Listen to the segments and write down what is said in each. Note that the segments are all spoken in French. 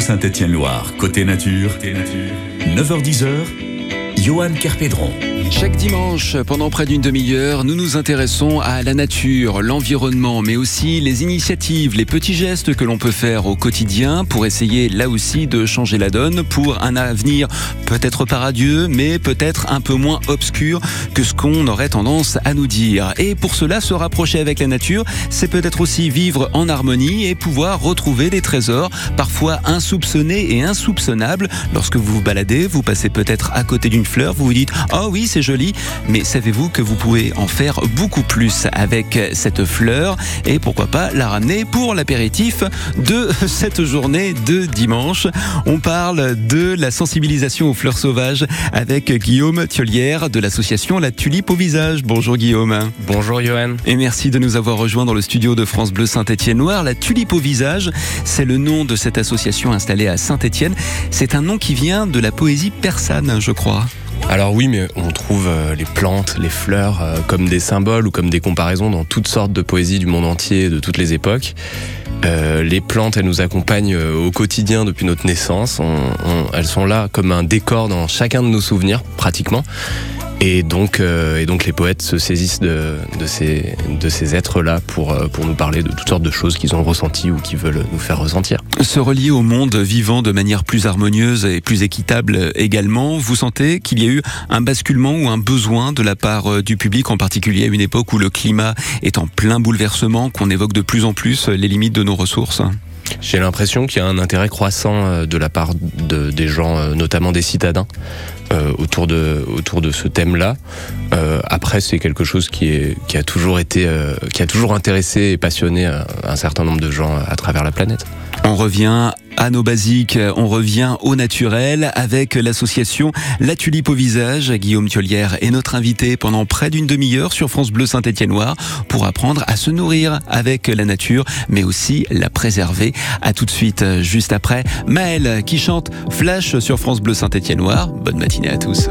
Saint-Étienne-Loire, côté nature, 9h10h, Johan Kerpédron. Chaque dimanche, pendant près d'une demi-heure, nous nous intéressons à la nature, l'environnement, mais aussi les initiatives, les petits gestes que l'on peut faire au quotidien pour essayer là aussi de changer la donne pour un avenir peut-être pas radieux, mais peut-être un peu moins obscur que ce qu'on aurait tendance à nous dire. Et pour cela, se rapprocher avec la nature, c'est peut-être aussi vivre en harmonie et pouvoir retrouver des trésors, parfois insoupçonnés et insoupçonnables. Lorsque vous vous baladez, vous passez peut-être à côté d'une fleur, vous vous dites, oh oui, c'est joli, mais savez-vous que vous pouvez en faire beaucoup plus avec cette fleur et pourquoi pas la ramener pour l'apéritif de cette journée de dimanche. On parle de la sensibilisation aux fleurs sauvages avec Guillaume Thiolière de l'association La Tulipe au visage. Bonjour Guillaume. Bonjour Johan. Et merci de nous avoir rejoints dans le studio de France Bleu Saint-Étienne Noir. La Tulipe au visage, c'est le nom de cette association installée à Saint-Étienne. C'est un nom qui vient de la poésie persane, je crois. Alors oui, mais on trouve euh, les plantes, les fleurs euh, comme des symboles ou comme des comparaisons dans toutes sortes de poésies du monde entier, de toutes les époques. Euh, les plantes, elles nous accompagnent au quotidien depuis notre naissance. elles sont là comme un décor dans chacun de nos souvenirs, pratiquement. Et donc, les poètes se saisissent de, ces, êtres-là pour, pour nous parler de toutes sortes de choses qu'ils ont ressenties ou qu'ils veulent nous faire ressentir. Se relier au monde vivant de manière plus harmonieuse et plus équitable également, vous sentez qu'il y a eu un basculement ou un besoin de la part euh, du public, en particulier à une époque où le climat est en plein bouleversement, qu'on évoque de plus en plus les limites de nos ressources? J'ai l'impression qu'il y a un intérêt croissant de la part de, des gens, notamment des citadins, euh, autour de autour de ce thème-là. Euh, après, c'est quelque chose qui est qui a toujours été euh, qui a toujours intéressé et passionné un certain nombre de gens à travers la planète. On revient à nos basiques, on revient au naturel avec l'association La Tulipe au visage. Guillaume Thiolière est notre invité pendant près d'une demi-heure sur France Bleu Saint-Étienne Noir pour apprendre à se nourrir avec la nature, mais aussi la préserver. À tout de suite, juste après, Maëlle qui chante Flash sur France Bleu Saint-Étienne Noir. Bonne matinée à tous.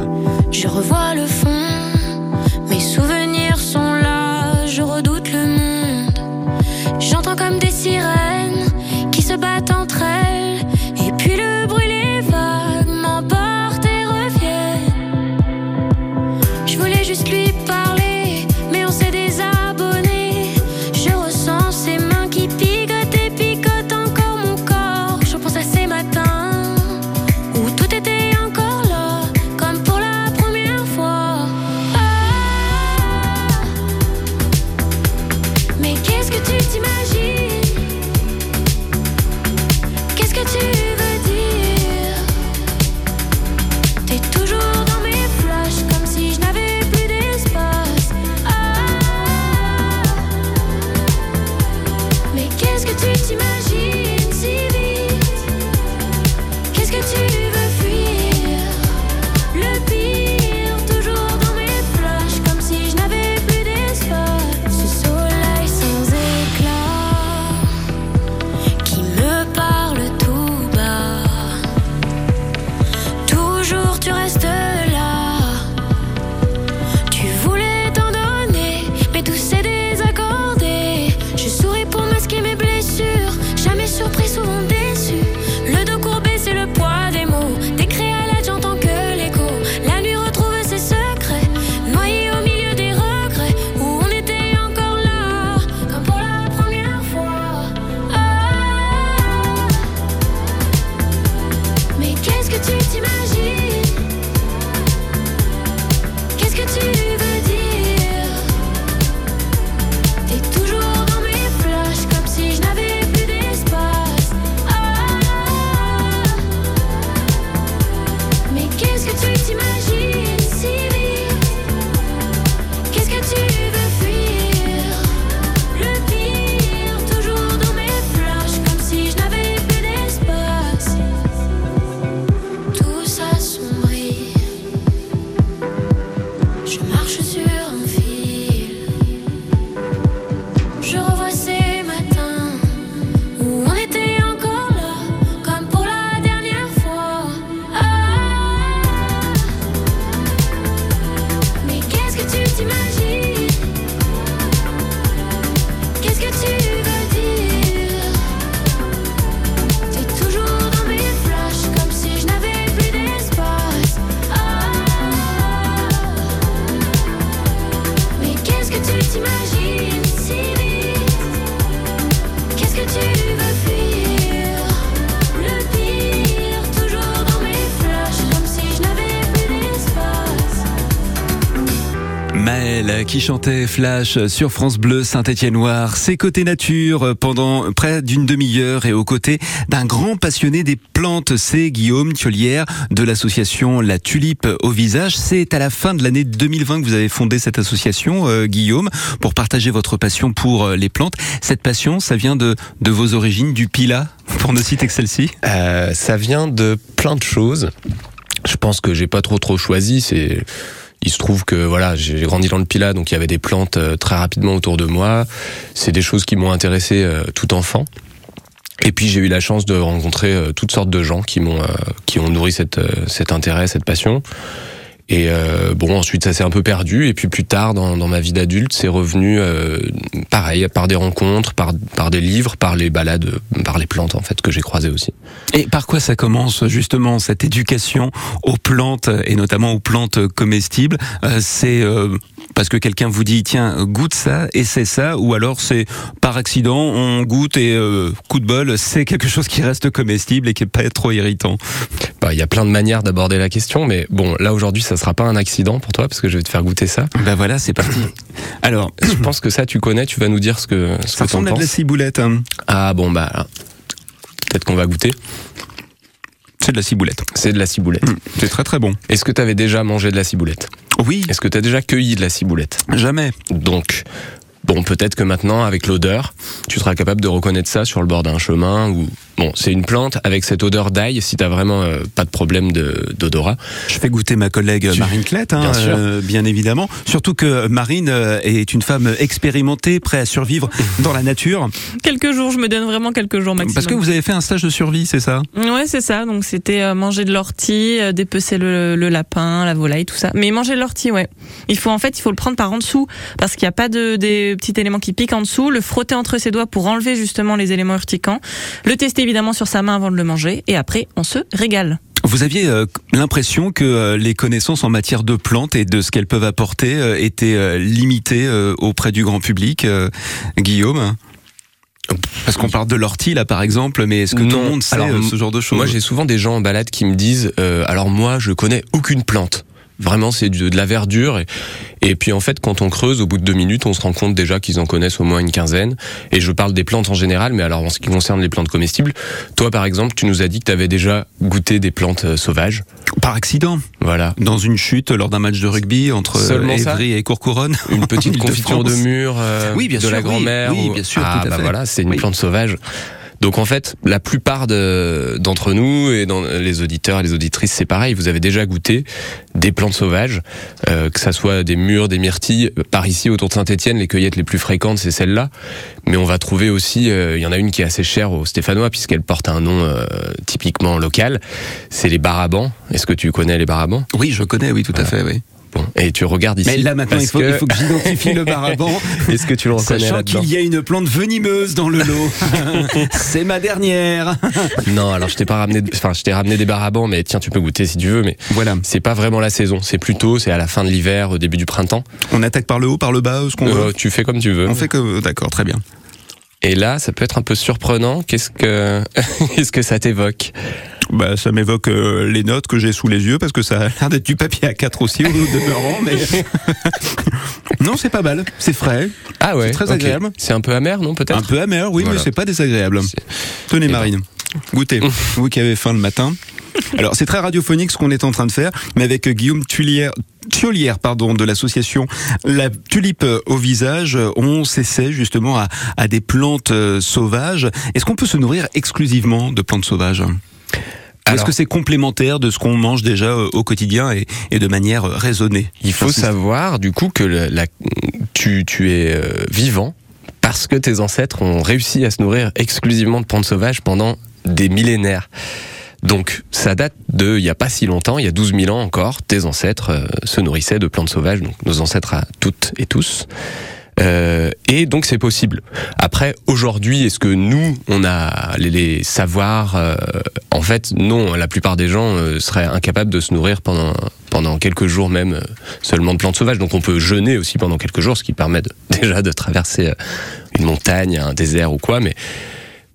tu t'imagines qui chantait Flash sur France Bleu Saint-Étienne-Noir. C'est côté nature pendant près d'une demi-heure et aux côtés d'un grand passionné des plantes. C'est Guillaume Thiolière de l'association La Tulipe au visage. C'est à la fin de l'année 2020 que vous avez fondé cette association, euh, Guillaume, pour partager votre passion pour euh, les plantes. Cette passion, ça vient de, vos origines, du Pila, pour ne citer que celle-ci? Euh, ça vient de plein de choses. Je pense que j'ai pas trop trop choisi. C'est il se trouve que voilà, j'ai grandi dans le Pilat, donc il y avait des plantes euh, très rapidement autour de moi. C'est des choses qui m'ont intéressé euh, tout enfant. Et puis j'ai eu la chance de rencontrer euh, toutes sortes de gens qui m'ont qui ont nourri cet intérêt, cette passion. Et euh, bon, ensuite ça s'est un peu perdu. Et puis plus tard, dans, dans ma vie d'adulte, c'est revenu euh, pareil, par des rencontres, par, par des livres, par les balades, par les plantes en fait que j'ai croisées aussi. Et par quoi ça commence justement cette éducation aux plantes et notamment aux plantes comestibles? Euh, C'est euh, parce que quelqu'un vous dit tiens goûte ça et c'est ça ou alors c'est par accident on goûte et euh, coup de bol c'est quelque chose qui reste comestible et qui est pas trop irritant. Bah, il y a plein de manières d'aborder la question, mais bon, là aujourd'hui, ça sera pas un accident pour toi parce que je vais te faire goûter ça. Ben voilà c'est parti. Alors Je pense que ça, tu connais. Tu vas nous dire ce que ce ça que t'en à de la penses. ciboulette. hein. Ah bon bah peut-être qu'on va goûter. C'est de la ciboulette. C'est de la ciboulette. Mm, C'est très très bon. Est-ce que tu avais déjà mangé de la ciboulette Oui, Est-ce que tu as déjà cueilli de la ciboulette jamais. Donc, bon, peut-être que maintenant, avec l'odeur, tu seras capable de reconnaître ça sur le bord d'un chemin ou. Bon, c'est une plante avec cette odeur d'ail si t'as vraiment euh, pas de problème de- d'odorat. Je fais goûter ma collègue Tu- Marine Clette, hein, Bien sûr. euh, bien évidemment. Surtout que Marine euh, est une femme expérimentée, prête à survivre dans la nature. Quelques jours, je me donne vraiment quelques jours maximum. Parce que vous avez fait un stage de survie, c'est ça? Ouais, c'est ça. Donc c'était manger de l'ortie, dépecer le, le lapin, la volaille, tout ça. Mais manger de l'ortie, ouais. Il faut en fait, il faut le prendre par en dessous parce qu'il n'y a pas de des petits éléments qui piquent en dessous. Le frotter entre ses doigts pour enlever justement les éléments urticants. Le tester évidemment sur sa main avant de le manger et après on se régale. Vous aviez euh, l'impression que euh, les connaissances en matière de plantes et de ce qu'elles peuvent apporter euh, étaient limitées auprès du grand public, Guillaume? Parce qu'on parle de l'ortie là par exemple, mais est-ce que tout Non. le monde sait Alors, ce genre de choses? Moi, j'ai souvent des gens en balade qui me disent euh, alors moi, je connais aucune plante. Vraiment, c'est de, de la verdure. Et, et puis, en fait, quand on creuse, au bout de deux minutes, on se rend compte déjà qu'ils en connaissent au moins une quinzaine. Et je parle des plantes en général, mais alors en ce qui concerne les plantes comestibles, toi, par exemple, tu nous as dit que tu avais déjà goûté des plantes euh, sauvages. Par accident, Voilà. dans une chute lors d'un match de rugby entre euh, Seulement Évry et Courcouronne. Une petite confiture de mûre euh, Oui, bien de sûr, la grand-mère. Oui, ou- bien sûr, Ah, tout à bah fait. voilà, c'est une Oui. plante sauvage. Donc en fait, la plupart de- d'entre nous et dans les auditeurs et les auditrices, c'est pareil. Vous avez déjà goûté des plantes sauvages, euh, que ça soit des mûres, des myrtilles. Par ici, autour de Saint-Étienne, les cueillettes les plus fréquentes, c'est celles-là. Mais on va trouver aussi, euh, il y en a une qui est assez chère aux Stéphanois puisqu'elle porte un nom euh, typiquement local. C'est les barabans. Est-ce que tu connais les barabans? Oui, je connais, oui, tout à fait, oui. Bon, et tu regardes ici. Mais là maintenant, il faut, que- il faut que j'identifie le baraban, Est-ce que tu le reconnais sachant qu'il y a une plante venimeuse dans le lot. C'est ma dernière. Non, alors je t'ai pas ramené, enfin je t'ai ramené des barabans, mais tiens, tu peux goûter si tu veux, mais Voilà. c'est pas vraiment la saison. C'est plutôt, c'est à la fin de l'hiver, au début du printemps. On attaque par le haut, par le bas, ce qu'on Euh, veut. tu fais comme tu veux. On fait que, d'accord, très bien. Et là, ça peut être un peu surprenant. Qu'est-ce que, qu'est-ce que ça t'évoque? Bah, ça m'évoque euh, les notes que j'ai sous les yeux parce que ça a l'air d'être du papier A4 aussi au demeurant, mais non, c'est pas mal, c'est frais, Ah ouais, C'est très agréable. C'est un peu amer, non un Peut-être. peu amer, oui, Voilà. mais c'est pas désagréable. Tenez, Eh ben. Marine, goûtez. vous qui avez faim le matin. Alors, c'est très radiophonique ce qu'on est en train de faire, mais avec euh, Guillaume Tulière. Thiolière, pardon, de l'association La Tulipe au visage, on s'essaie justement à, à des plantes euh, sauvages. Est-ce qu'on peut se nourrir exclusivement de plantes sauvages? Est-ce que c'est complémentaire de ce qu'on mange déjà euh, au quotidien et, et de manière euh, raisonnée? Il faut savoir du coup que la, tu, tu es euh, vivant parce que tes ancêtres ont réussi à se nourrir exclusivement de plantes sauvages pendant des millénaires. Donc ça date de il n'y a pas si longtemps, il y a 12 000 ans encore, tes ancêtres euh, se nourrissaient de plantes sauvages, donc nos ancêtres à toutes et tous. Euh, et donc c'est possible. Après, aujourd'hui, est-ce que nous, on a les, les savoirs euh, En fait, non. La plupart des gens euh, seraient incapables de se nourrir pendant pendant quelques jours même euh, seulement de plantes sauvages. Donc on peut jeûner aussi pendant quelques jours, ce qui permet de- déjà de traverser euh, une montagne, un désert ou quoi. Mais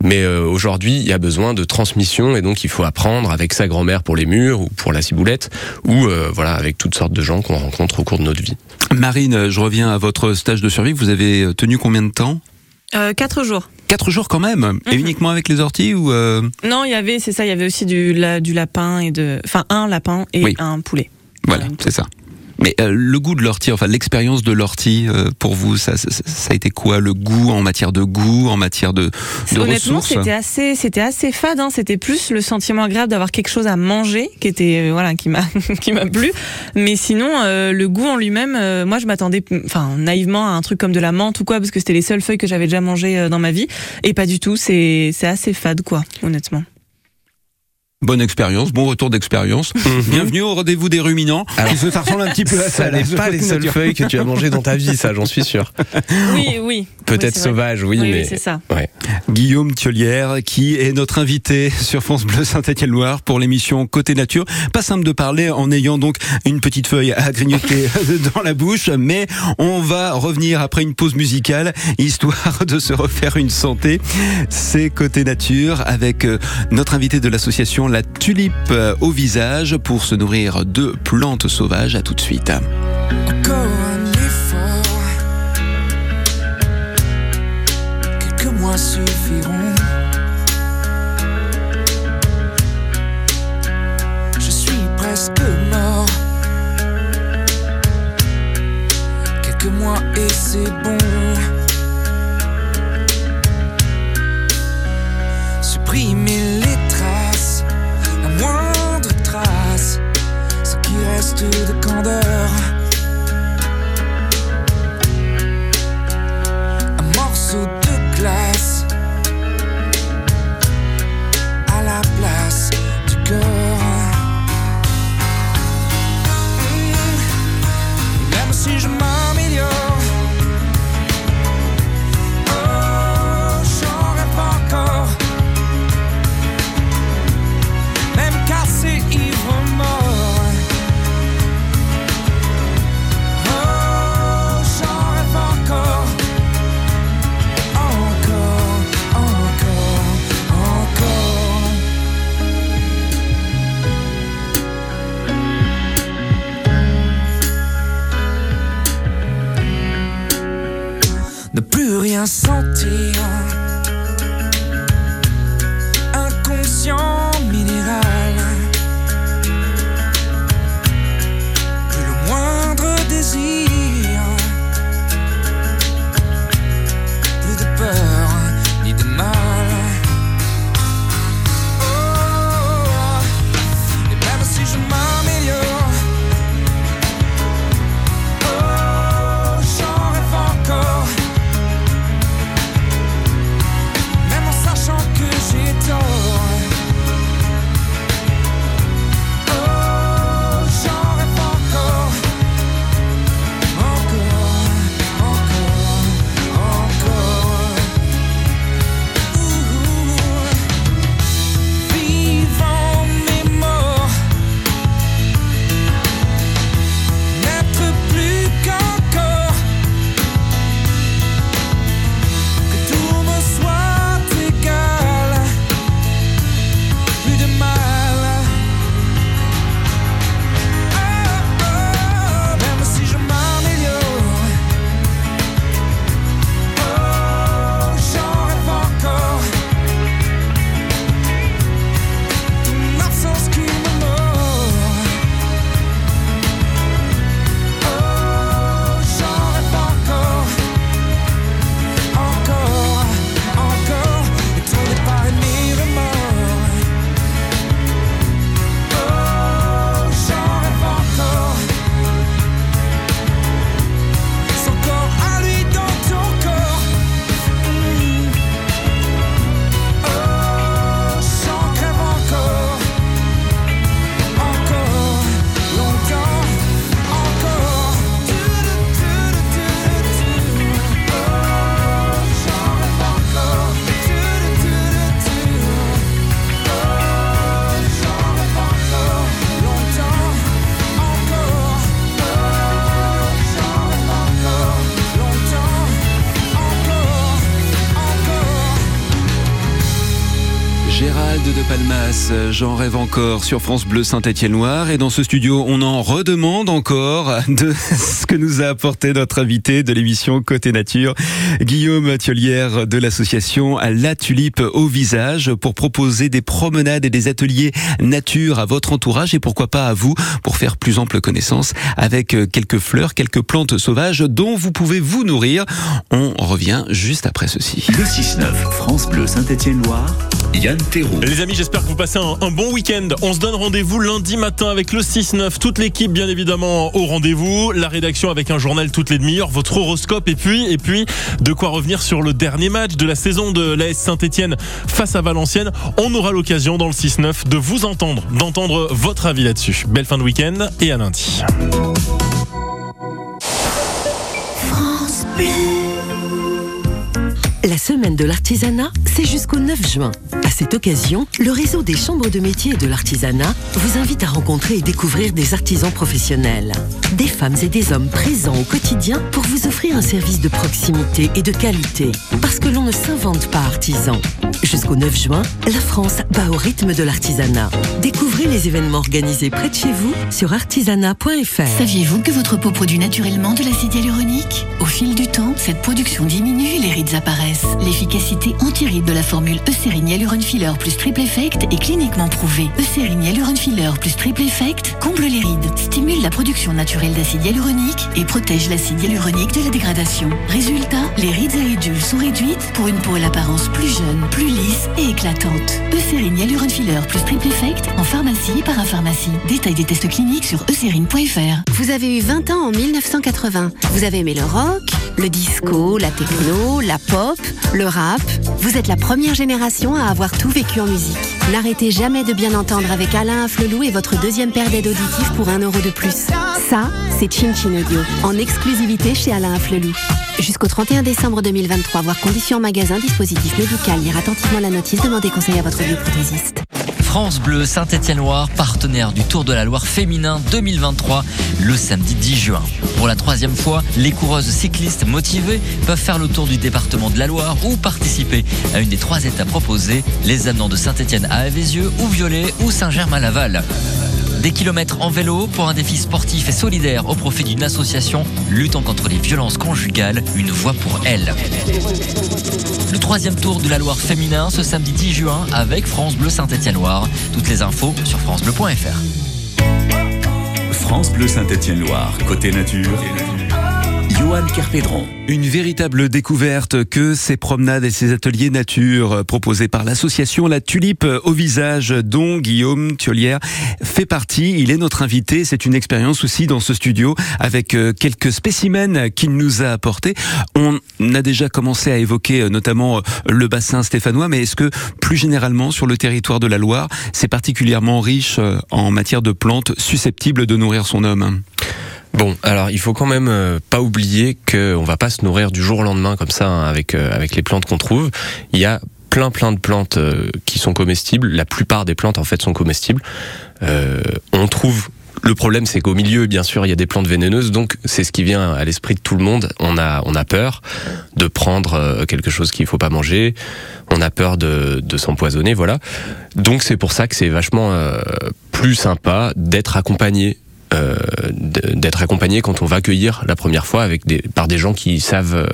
Mais euh, aujourd'hui, il y a besoin de transmission et donc il faut apprendre avec sa grand-mère pour les murs ou pour la ciboulette ou euh, voilà avec toutes sortes de gens qu'on rencontre au cours de notre vie. Marine, je reviens à votre stage de survie. Vous avez tenu combien de temps? Euh, quatre jours. Quatre jours quand même. Et Mhm. uniquement avec les orties ou euh, Non, il y avait, c'est ça, il y avait aussi du, la- du lapin et de, enfin un lapin et Oui. un poulet. Voilà. c'est ça. Mais euh, le goût de l'ortie, enfin l'expérience de l'ortie, euh, pour vous, ça, ça, ça a été quoi Le goût en matière de goût, en matière de, de Honnêtement, c'était assez, c'était assez fade. Hein. C'était plus le sentiment agréable d'avoir quelque chose à manger, qui était, euh, voilà, qui m'a, qui m'a plu. Mais sinon, euh, le goût en lui-même, euh, moi, je m'attendais, enfin, naïvement à un truc comme de la menthe ou quoi, parce que c'était les seules feuilles que j'avais déjà mangées euh, dans ma vie. Et pas du tout. C'est, c'est assez fade, quoi, honnêtement. Bonne expérience, bon retour d'expérience. Bienvenue au rendez-vous des ruminants. Alors, ça ressemble un petit peu à ça. N'est pas côté les seules nature. feuilles que tu as mangées dans ta vie, ça j'en suis sûr. Oui, oui. Peut-être Oui, sauvage, oui, Oui, oui, mais c'est ça. Guillaume Thiolière, qui est notre invité sur France Bleu Saint-Étienne-Loire pour l'émission Côté Nature. Pas simple de parler en ayant donc une petite feuille à grignoter dans la bouche, mais on va revenir après une pause musicale, histoire de se refaire une santé. C'est Côté Nature avec euh, notre invité de l'association La Tulipe euh, au visage pour se nourrir de plantes sauvages. À tout de suite. Encore un effort. Quelques mois suffiront. Je suis presque mort. Quelques mois et c'est bon. Gérald de Palmas, j'en rêve encore sur France Bleu Saint-Étienne-Loire et dans ce studio on en redemande encore de ce que nous a apporté notre invité de l'émission Côté Nature, Guillaume Thiolière de l'association La Tulipe au visage pour proposer des promenades et des ateliers nature à votre entourage et pourquoi pas à vous pour faire plus ample connaissance avec quelques fleurs, quelques plantes sauvages dont vous pouvez vous nourrir. On revient juste après ceci. Le 6-9, France Bleu Saint-Étienne-Loire, Yann Thérault. Les amis, j'espère que vous passez un, un bon week-end. On se donne rendez-vous lundi matin avec le 6-9. Toute l'équipe, bien évidemment, au rendez-vous. La rédaction avec un journal toutes les demi-heures, votre horoscope et puis, et puis, de quoi revenir sur le dernier match de la saison de l'AS Saint-Etienne face à Valenciennes. On aura l'occasion dans le 6-9 de vous entendre, d'entendre votre avis là-dessus. Belle fin de week-end et à lundi. Semaine de l'artisanat, c'est jusqu'au 9 juin. À cette occasion, le réseau des chambres de métier et de l'artisanat vous invite à rencontrer et découvrir des artisans professionnels. Des femmes et des hommes présents au quotidien pour vous offrir un service de proximité et de qualité. Parce que l'on ne s'invente pas artisan. Jusqu'au 9 juin, la France bat au rythme de l'artisanat. Découvrez les événements organisés près de chez vous sur artisanat.fr. Saviez-vous que votre peau produit naturellement de l'acide hyaluronique? Au fil du temps, cette production diminue et les rides apparaissent. L'efficacité anti-rides de la formule Eucérine Hyaluron Filler plus Triple Effect est cliniquement prouvée. Eucérine Hyaluron Filler plus Triple Effect comble les rides, stimule la production naturelle d'acide hyaluronique et protège l'acide hyaluronique de la dégradation. Résultat, les rides et ridules sont réduites pour une peau à l'apparence plus jeune, plus lisse et éclatante. Eucérine Hyaluron Filler plus Triple Effect en pharmacie et parapharmacie. Détail des tests cliniques sur eucérine.fr. Vous avez eu 20 ans en 1980. Vous avez aimé le rock, le disco, la techno, la pop, le rap. Vous êtes la première génération à avoir tout vécu en musique. N'arrêtez jamais de bien entendre avec Alain Afflelou et votre deuxième paire d'aides auditives pour un euro de plus. Ça, c'est Chin Chin Audio, en exclusivité chez Alain Afflelou. Jusqu'au 31 décembre 2023, voir conditions magasin, dispositif médical, lire attentivement la notice, demandez conseil à votre bioprothésiste. France Bleu Saint-Étienne-Loire, partenaire du Tour de la Loire féminin 2023, le samedi 10 juin. Pour la troisième fois, les coureuses cyclistes motivées peuvent faire le tour du département de la Loire ou participer à une des trois étapes proposées, les amenant de Saint-Étienne à Avézieux ou Violet ou Saint-Germain-Laval. Des kilomètres en vélo pour un défi sportif et solidaire au profit d'une association luttant contre les violences conjugales, une voix pour elle. Le troisième tour de la Loire féminin ce samedi 10 juin avec France Bleu Saint-Étienne-Loire. Toutes les infos sur francebleu.fr. France Bleu Saint-Étienne-Loire, côté nature. Une véritable découverte que ces promenades et ces ateliers nature proposés par l'association La Tulipe au visage dont Guillaume Thiolière fait partie. Il est notre invité. C'est une expérience aussi dans ce studio avec euh, quelques spécimens qu'il nous a apportés. On a déjà commencé à évoquer euh, notamment euh, le bassin stéphanois, mais est-ce que plus généralement sur le territoire de la Loire, c'est particulièrement riche en matière de plantes susceptibles de nourrir son homme? Bon, alors il faut quand même euh, pas oublier qu'on va pas se nourrir du jour au lendemain comme ça hein, avec euh, avec les plantes qu'on trouve. Il y a plein plein de plantes euh, qui sont comestibles. La plupart des plantes en fait sont comestibles. on trouve le problème, c'est qu'au milieu, bien sûr, il y a des plantes vénéneuses, donc c'est ce qui vient à l'esprit de tout le monde. On a, on a peur de prendre quelque chose qu'il faut pas manger. On a peur de, de s'empoisonner, voilà. Donc c'est pour ça que c'est vachement plus sympa d'être accompagné euh, d'être accompagné quand on va cueillir la première fois avec des, par des gens qui savent euh,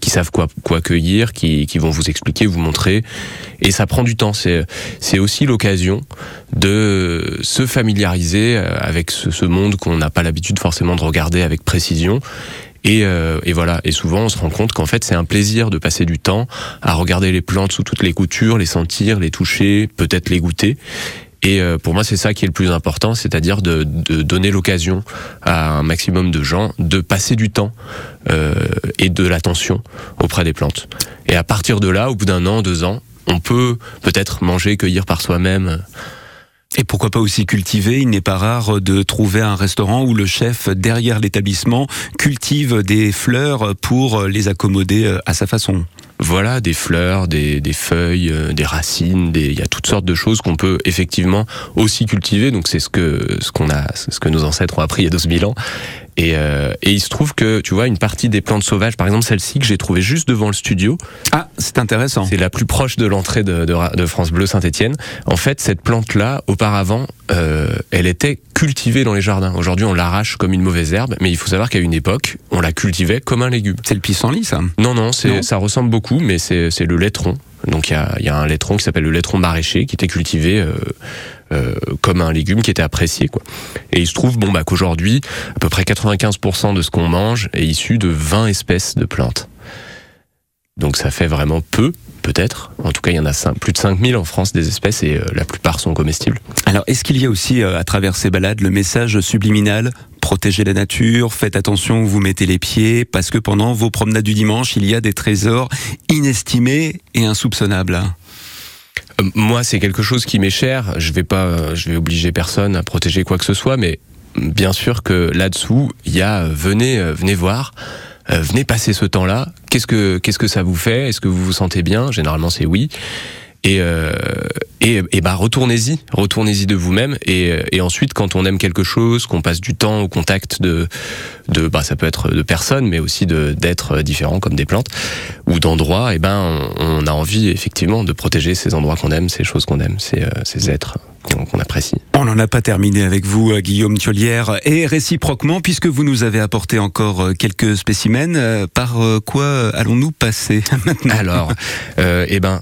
qui savent quoi quoi cueillir, qui, qui vont vous expliquer, vous montrer, et ça prend du temps. C'est aussi l'occasion de se familiariser euh, avec ce, ce monde qu'on n'a pas l'habitude forcément de regarder avec précision. Et, euh, et, voilà. Et souvent, on se rend compte qu'en fait, c'est un plaisir de passer du temps à regarder les plantes sous toutes les coutures, les sentir, les toucher, peut-être les goûter. Et euh, pour moi, c'est ça qui est le plus important, c'est-à-dire de, donner l'occasion à un maximum de gens de passer du temps euh, et de l'attention auprès des plantes. Et à partir de là, au bout d'un an, deux ans, on peut peut-être manger, cueillir par soi-même. Et pourquoi pas aussi cultiver Il n'est pas rare de trouver un restaurant où le chef, derrière l'établissement, cultive des fleurs pour les accommoder à sa façon voilà, des fleurs, des, des feuilles, euh, des racines, il y a toutes sortes de choses qu'on peut effectivement aussi cultiver. Donc c'est ce que ce qu'on a, ce que nos ancêtres ont appris il y a 12 000 ans. Et, euh, et il se trouve que, tu vois, une partie des plantes sauvages, par exemple celle-ci que j'ai trouvée juste devant le studio, Ah, c'est intéressant. c'est la plus proche de l'entrée de, de, Ra- de France Bleu Saint-Étienne. En fait, cette plante-là, auparavant, euh, elle était cultivée dans les jardins. Aujourd'hui, on l'arrache comme une mauvaise herbe, mais il faut savoir qu'à une époque, on la cultivait comme un légume. C'est le pissenlit, ça. Non, non, ça ressemble beaucoup, mais c'est le laitron. Donc il y a, y a un laitron qui s'appelle le laitron maraîcher qui était cultivé euh, euh, comme un légume qui était apprécié. Quoi. Et il se trouve bon, bah, qu'aujourd'hui, à peu près 95% de ce qu'on mange est issu de 20 espèces de plantes. Donc ça fait vraiment peu, peut-être. En tout cas, il y en a plus de 5000 en France des espèces et euh, la plupart sont comestibles. Alors, est-ce qu'il y a aussi, euh, à travers ces balades, le message subliminal Protégez la nature, faites attention où vous mettez les pieds, parce que pendant vos promenades du dimanche, il y a des trésors inestimés et insoupçonnables. Euh, Moi, c'est quelque chose qui m'est cher. Je vais pas, je vais obliger personne à protéger quoi que ce soit, mais bien sûr que là-dessous, il y a venez, venez voir, venez passer ce temps-là. Qu'est-ce que, qu'est-ce que ça vous fait? Est-ce que vous vous sentez bien? Généralement, c'est oui. Et, euh, et, bah retournez-y, retournez-y de vous-même. Et, et ensuite, quand on aime quelque chose, qu'on passe du temps au contact de, de bah ça peut être de personnes, mais aussi d'êtres différents comme des plantes ou d'endroits. Et ben, on, on a envie effectivement de protéger ces endroits qu'on aime, ces choses qu'on aime, ces, euh, ces êtres qu'on apprécie. On n'en a pas terminé avec vous, euh, Guillaume Thiolière, et réciproquement, puisque vous nous avez apporté encore euh, quelques spécimens, euh, par quoi allons-nous passer maintenant? Alors, eh ben,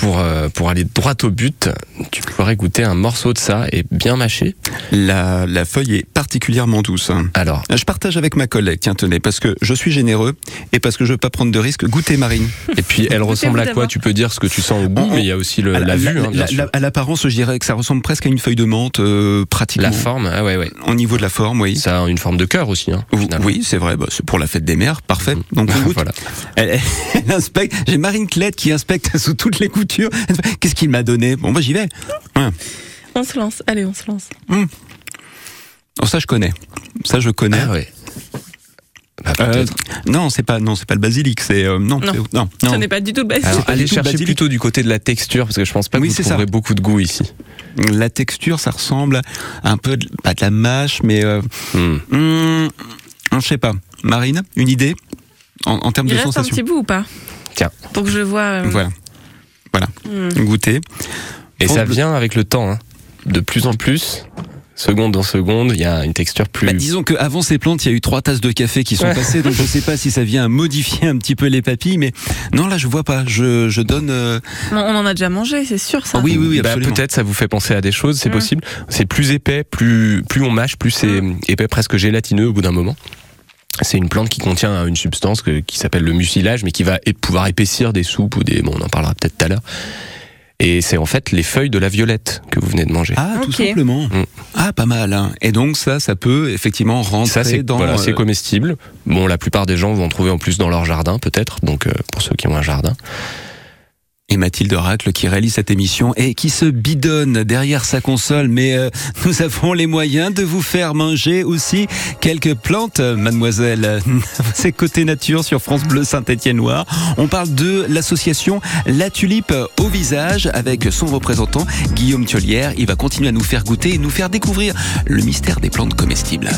pour, euh, pour aller droit au but, tu pourrais goûter un morceau de ça et bien mâché. la, la feuille est particulièrement douce. Alors, Je partage avec ma collègue, tiens, tenez, parce que je suis généreux et parce que je veux pas prendre de risques. Goûtez, Marine. et puis elle ressemble à quoi? Tu peux dire ce que tu sens au goût, mais il y a aussi le, la, vue, hein, bien la- sûr. la- à l'apparence, je dirais que ça ressemble presque à une feuille de menthe, euh, pratiquement. La forme, ah ouais, ouais. Au niveau de la forme, oui. Ça a une forme de cœur aussi, hein. Oui, c'est vrai, bah, c'est pour la fête des mères, parfait. Donc on goûte. voilà. Elle, elle inspecte. J'ai Marine Clette qui inspecte sous toutes les coutures. Qu'est-ce qu'il m'a donné? Bon, bah j'y vais. Ouais. On se lance. Allez, on se lance. Oh, ça je connais. Ça je connais. Ah ouais. Bah, Euh, peut-être. non, c'est pas non, c'est pas le basilic, c'est euh, non, Non. c'est- non, Ce non. n'est pas du tout le basique. Alors, allez chercher basilic. plutôt du côté de la texture, parce que je pense pas que Oui, vous ça. trouverez beaucoup de goût ici. La texture, ça ressemble à un peu de, pas de la mâche, mais euh, Hmm. hum, je sais pas. Marine, une idée? En, en termes Il de reste un sensation. petit bout ou pas? Tiens. Pour que je vois. euh, Voilà, voilà. hmm. Goûter. Et ça Bleu- vient avec le temps. hein. De plus en plus, seconde en seconde, il y a une texture plus. Bah, disons qu'avant ces plantes, il y a eu trois tasses de café qui sont Ouais. passées, donc je sais pas si ça vient modifier un petit peu les papilles, mais non, là je vois pas. Je, je donne. euh, On on en a déjà mangé, c'est sûr ça. Ah oui, oui, oui, Bah, absolument. peut-être ça vous fait penser à des choses, c'est Mm. possible. C'est plus épais, plus plus on mâche, plus c'est épais, presque gélatineux au bout d'un moment. C'est une plante qui contient une substance que- qui s'appelle le mucilage, mais qui va pouvoir épaissir des soupes ou des. Bon, on en parlera peut-être tout à l'heure. Et c'est en fait les feuilles de la violette que vous venez de manger. Ah, tout simplement. Mm. Ah, pas mal. hein. Et donc ça, ça peut effectivement rentrer Ça, c'est dans. voilà, c'est euh, comestible. Bon, la plupart des gens vont en trouver en plus dans leur jardin, peut-être. Donc, euh, pour ceux qui ont un jardin. Et Mathilde Racle qui réalise cette émission et qui se bidonne derrière sa console. Mais euh, nous avons les moyens de vous faire manger aussi quelques plantes, mademoiselle. C'est Côté Nature sur France Bleu Saint-Étienne-Loire. On parle de l'association La Tulipe au visage avec son représentant Guillaume Thiolière. Il va continuer à nous faire goûter et nous faire découvrir le mystère des plantes comestibles.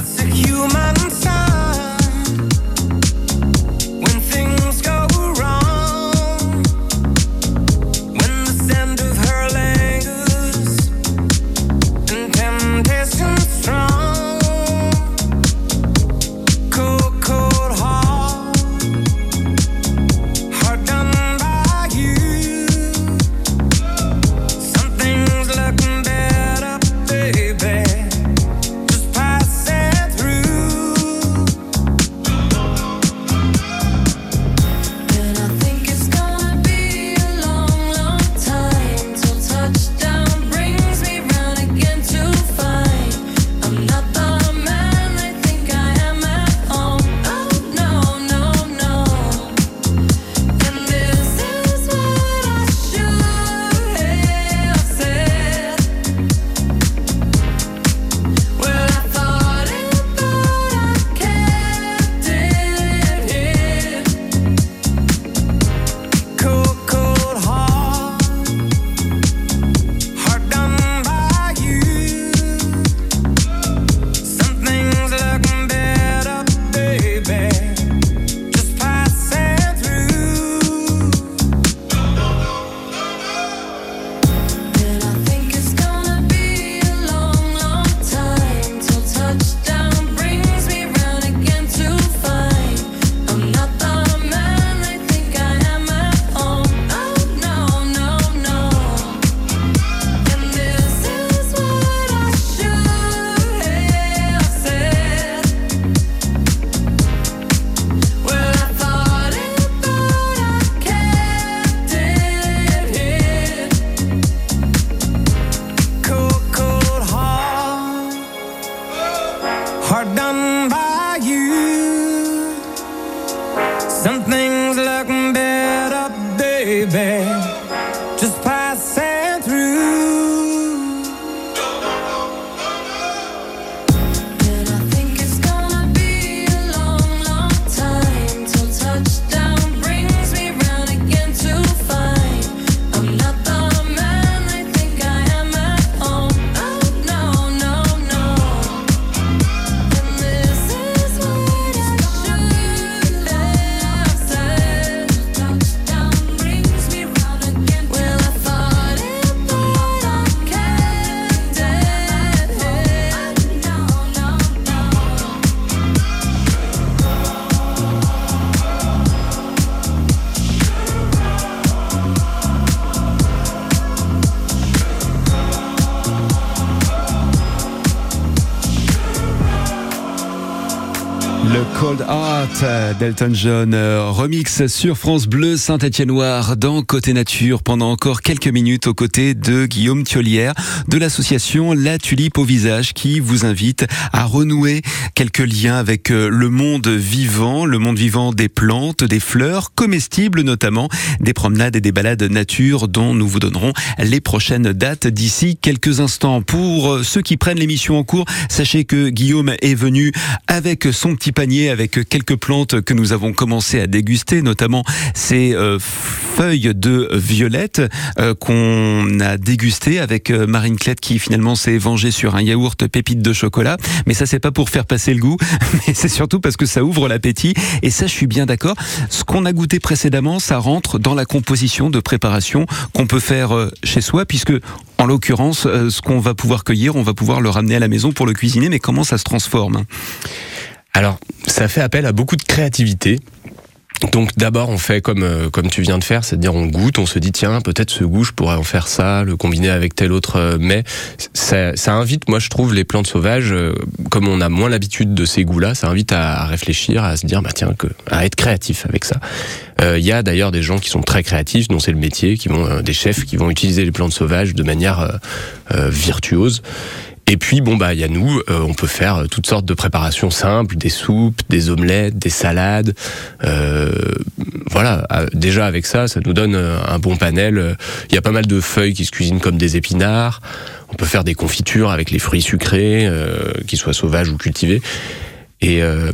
d'Elton John, euh, remix sur France Bleu Saint-Étienne-Noir dans Côté Nature pendant encore quelques minutes aux côtés de Guillaume Thiolière de l'association La Tulipe au Visage qui vous invite à renouer quelques liens avec euh, le monde vivant, le monde vivant des plantes, des fleurs, comestibles notamment, des promenades et des balades nature dont nous vous donnerons les prochaines dates d'ici quelques instants. Pour euh, ceux qui prennent l'émission en cours, sachez que Guillaume est venu avec son petit panier avec quelques plantes que nous avons commencé à déguster, notamment ces euh, feuilles de violette euh, qu'on a dégusté avec euh, Marine Clette qui finalement s'est vengée sur un yaourt pépite de chocolat. Mais ça c'est pas pour faire passer le goût, mais c'est surtout parce que ça ouvre l'appétit. Et ça je suis bien d'accord. Ce qu'on a goûté précédemment, ça rentre dans la composition de préparation qu'on peut faire chez soi, puisque en l'occurrence, ce qu'on va pouvoir cueillir, on va pouvoir le ramener à la maison pour le cuisiner. Mais comment ça se transforme? Alors, ça fait appel à beaucoup de créativité. Donc d'abord on fait comme euh, comme tu viens de faire, c'est-à-dire on goûte, on se dit tiens peut-être ce goût je pourrais en faire ça, le combiner avec tel autre euh, mais ça, ça invite moi je trouve les plantes sauvages euh, comme on a moins l'habitude de ces goûts-là, ça invite à, réfléchir, à se dire bah tiens que à être créatif avec ça. Il y a d'ailleurs des gens qui sont très créatifs, dont c'est le métier, qui vont euh, des chefs qui vont utiliser les plantes sauvages de manière euh, virtuose. Et puis bon bah il y a nous, euh, on peut faire euh, toutes sortes de préparations simples, des soupes, des omelettes, des salades. Euh, voilà, déjà avec ça, ça nous donne un bon panel. Il y a pas mal de feuilles qui se cuisinent comme des épinards. On peut faire des confitures avec les fruits sucrés, euh, qu'ils soient sauvages ou cultivés. Et euh,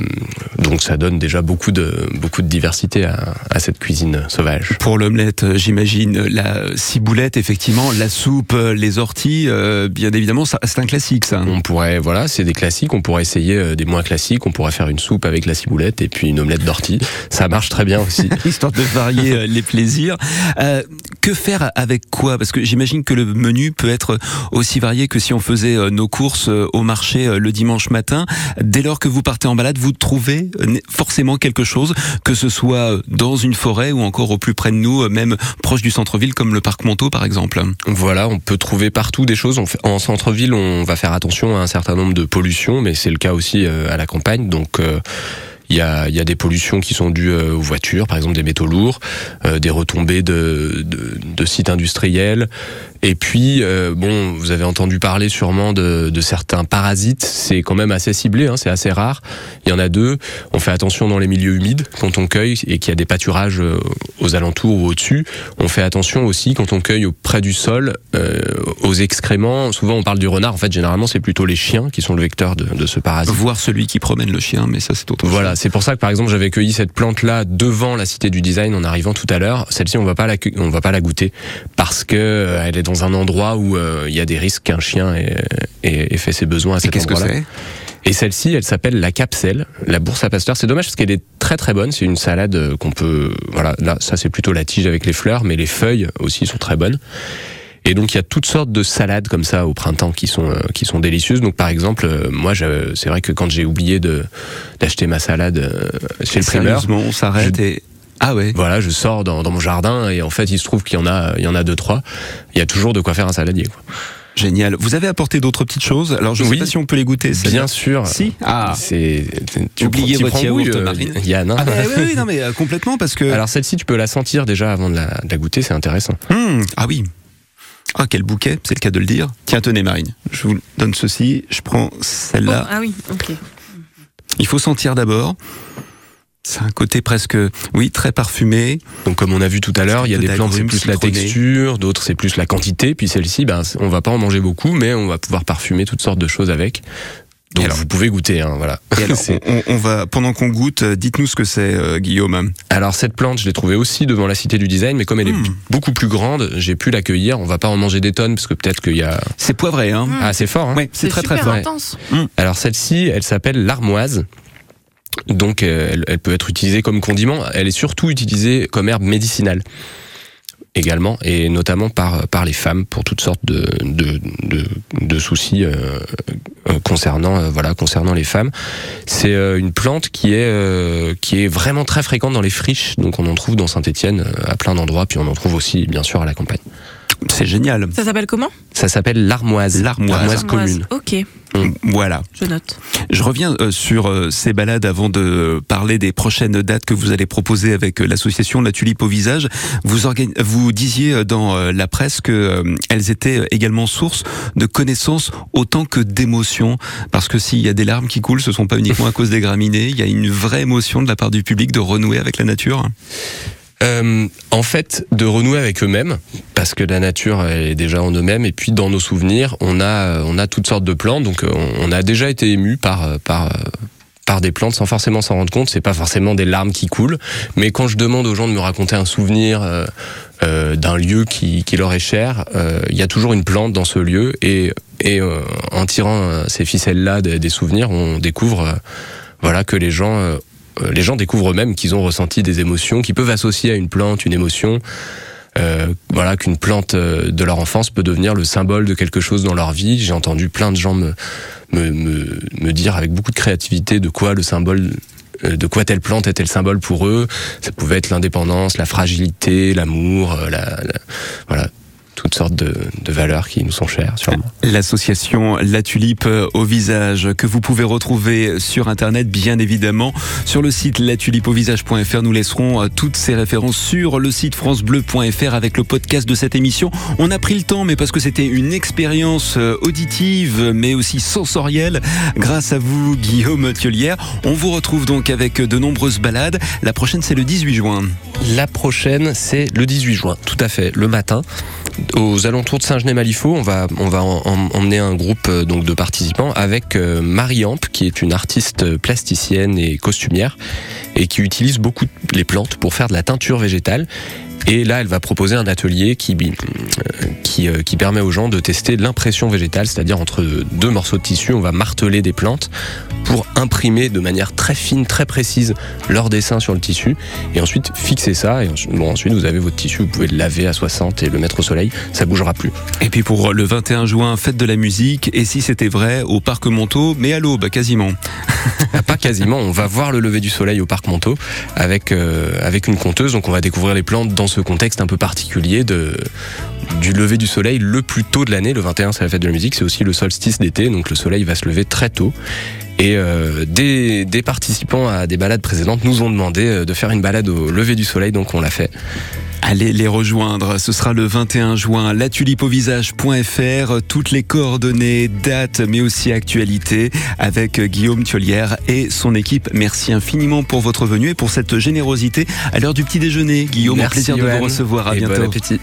donc ça donne déjà beaucoup de beaucoup de diversité à, à cette cuisine sauvage. Pour l'omelette, euh, j'imagine la ciboulette, effectivement, la soupe, euh, les orties, euh, bien évidemment, c'est un classique, ça. On pourrait, voilà, c'est des classiques. On pourrait essayer euh, des moins classiques. On pourrait faire une soupe avec la ciboulette et puis une omelette d'ortie. Ça marche très bien aussi. Histoire de varier euh, les plaisirs. Euh, que faire avec quoi? Parce que j'imagine que le menu peut être aussi varié que si on faisait euh, nos courses euh, au marché euh, le dimanche matin. Dès lors que vous partez en balade, vous trouvez euh, forcément quelque chose, que ce soit euh, dans une forêt ou encore au plus près de nous, euh, même proche du centre-ville, comme le parc Montaut par exemple. Voilà, on peut trouver partout des choses. En centre-ville, on va faire attention à un certain nombre de pollutions, mais c'est le cas aussi à la campagne. Donc il y, a, des pollutions qui sont dues aux voitures, par exemple des métaux lourds, des retombées de sites industriels. Et puis, euh, bon, vous avez entendu parler sûrement de, de certains parasites. C'est quand même assez ciblé, hein, c'est assez rare. Il y en a deux. On fait attention dans les milieux humides quand on cueille et qu'il y a des pâturages euh, aux alentours ou au-dessus. On fait attention aussi quand on cueille auprès du sol euh, aux excréments. Souvent, on parle du renard. En fait, généralement, c'est plutôt les chiens qui sont le vecteur de, de ce parasite. Voir celui qui promène le chien, mais ça c'est autre chose. Voilà, c'est pour ça que par exemple j'avais cueilli cette plante là devant la cité du design en arrivant tout à l'heure. Celle-ci on va pas la cu- on va pas la goûter parce que elle est dans un endroit où euh, il y a des risques qu'un chien ait, ait- ait fait ses besoins à Et cet qu'est-ce que endroit-là. c'est? Et celle-ci, elle s'appelle la capselle, la bourse à pasteur. C'est dommage parce qu'elle est très très bonne. C'est une salade euh, qu'on peut, voilà, là ça c'est plutôt la tige avec les fleurs, mais les feuilles aussi sont très bonnes. Et donc il y a toutes sortes de salades comme ça au printemps qui sont euh, qui sont délicieuses. Donc par exemple, euh, moi je- c'est vrai que quand j'ai oublié de d'acheter ma salade euh, chez le primeur, on s'arrête Je- et ah ouais. voilà, je sors dans, dans mon jardin et en fait il se trouve qu'il y en a il y en a deux trois. Il y a toujours de quoi faire un saladier. Quoi. Génial. Vous avez apporté d'autres petites choses? Alors je ne Oui. sais pas si on peut les goûter. Bien sûr. Si? Ah. C'est tu Oubliez votre prends yaourt, euh, Marine. Yann. hein. Ah bah oui, oui, non mais euh, complètement parce que. Alors celle-ci, tu peux la sentir déjà avant de la, de la goûter, c'est intéressant. Hmm, ah oui. Ah quel bouquet, c'est le cas de le dire. Tiens tenez Marine, je vous donne ceci. Je prends Oh, celle-là. ah oui, ok. Il faut sentir d'abord. C'est un côté presque, oui, très parfumé. Donc comme on a vu tout à l'heure, il y a des plantes c'est plus la texture, d'autres c'est plus la quantité, puis celle-ci, ben, on va pas en manger beaucoup, mais on va pouvoir parfumer toutes sortes de choses avec. Donc alors vous pouvez goûter, hein, voilà. Et alors, C'est- on, on va pendant qu'on goûte, euh, dites-nous ce que c'est, euh, Guillaume. Alors cette plante, je l'ai trouvée aussi devant la Cité du Design, mais comme elle Hmm. est beaucoup plus grande, j'ai pu l'accueillir. On va pas en manger des tonnes parce que peut-être qu'il y a. C'est poivré, hein. Ah, c'est fort. Hein Ouais, c'est très très fort. intense. Alors celle-ci, elle s'appelle l'armoise. Donc euh, elle, peut être utilisée comme condiment. Elle est surtout utilisée comme herbe médicinale également, et notamment par, par les femmes pour toutes sortes de, de, de, soucis euh, euh, concernant, voilà, concernant les femmes. C'est une plante qui est, qui est vraiment très fréquente dans les friches, donc on en trouve dans Saint-Étienne à plein d'endroits, puis on en trouve aussi bien sûr à la campagne. C'est génial. Ça s'appelle comment? Ça s'appelle l'armoise. L'armoise. commune. Ok, Voilà. je note. Je reviens euh, sur euh, ces balades avant de parler des prochaines dates que vous allez proposer avec euh, l'association La Tulipe au Visage. Vous, vous disiez dans la presse que euh, elles étaient également source de connaissances autant que d'émotions. Parce que s'il y a des larmes qui coulent, ce sont pas uniquement à cause des graminées. Il y a une vraie émotion de la part du public de renouer avec la nature. Euh, en fait, de renouer avec eux-mêmes, parce que la nature est déjà en eux-mêmes, et puis dans nos souvenirs, on a, on a toutes sortes de plantes, donc euh, on, a déjà été ému par, euh, par, euh, par des plantes sans forcément s'en rendre compte. C'est pas forcément des larmes qui coulent, mais quand je demande aux gens de me raconter un souvenir euh, euh, d'un lieu qui, qui leur est cher, euh, il y a toujours une plante dans ce lieu, et, et euh, en tirant euh, ces ficelles-là des, des souvenirs, on découvre, euh, voilà, que les gens euh, euh, les gens découvrent eux-mêmes qu'ils ont ressenti des émotions, qu'ils peuvent associer à une plante une émotion. Euh, voilà qu'une plante euh, de leur enfance peut devenir le symbole de quelque chose dans leur vie. J'ai entendu plein de gens me, me, me, dire avec beaucoup de créativité de quoi le symbole euh, de quoi telle plante était le symbole pour eux. Ça pouvait être l'indépendance, la fragilité, l'amour, euh, la, la- voilà toutes sortes de, de valeurs qui nous sont chères sûrement. L'association La Tulipe au visage que vous pouvez retrouver sur internet bien évidemment sur le site latulipeauvisage.fr nous laisserons euh, toutes ces références sur le site francebleu.fr avec le podcast de cette émission. On a pris le temps mais parce que c'était une expérience euh, auditive mais aussi sensorielle grâce à vous Guillaume Thiolière. On vous retrouve donc avec de nombreuses balades. La prochaine c'est le 18 juin. La prochaine, c'est le 18 juin, tout à fait, le matin. Aux alentours de Saint-Genès-Malifaux, on va, emmener un groupe euh, donc de participants avec euh, Marie Amp, qui est une artiste plasticienne et costumière, et qui utilise beaucoup les plantes pour faire de la teinture végétale. Et là, elle va proposer un atelier qui, euh, qui, euh, qui permet aux gens de tester l'impression végétale, c'est-à-dire entre deux morceaux de tissu, on va marteler des plantes pour imprimer de manière très fine, très précise leur dessin sur le tissu, et ensuite fixer ça, et ensuite, bon, ensuite vous avez votre tissu, vous pouvez le laver à 60 et le mettre au soleil, ça bougera plus. Et puis pour le 21 juin, fête de la musique, et si c'était vrai, au Parc Montaut, mais à l'aube quasiment. Ah, Pas quasiment, on va voir le lever du soleil au parc Montaut avec, euh, avec une conteuse, donc on va découvrir les plantes dans ce contexte un peu particulier du lever du soleil le plus tôt de l'année. Le 21 c'est la fête de la musique, c'est aussi le solstice d'été, donc le soleil va se lever très tôt. Et euh, des, des participants à des balades précédentes nous ont demandé euh, de faire une balade au lever du soleil, donc on l'a fait. Allez les rejoindre, ce sera le 21 juin, latulipeauvisage.fr, toutes les coordonnées, dates, mais aussi actualités avec Guillaume Thiolière et son équipe. Merci infiniment pour votre venue et pour cette générosité à l'heure du petit déjeuner. Guillaume, un Merci, plaisir de vous recevoir. À et bientôt. bon appétit.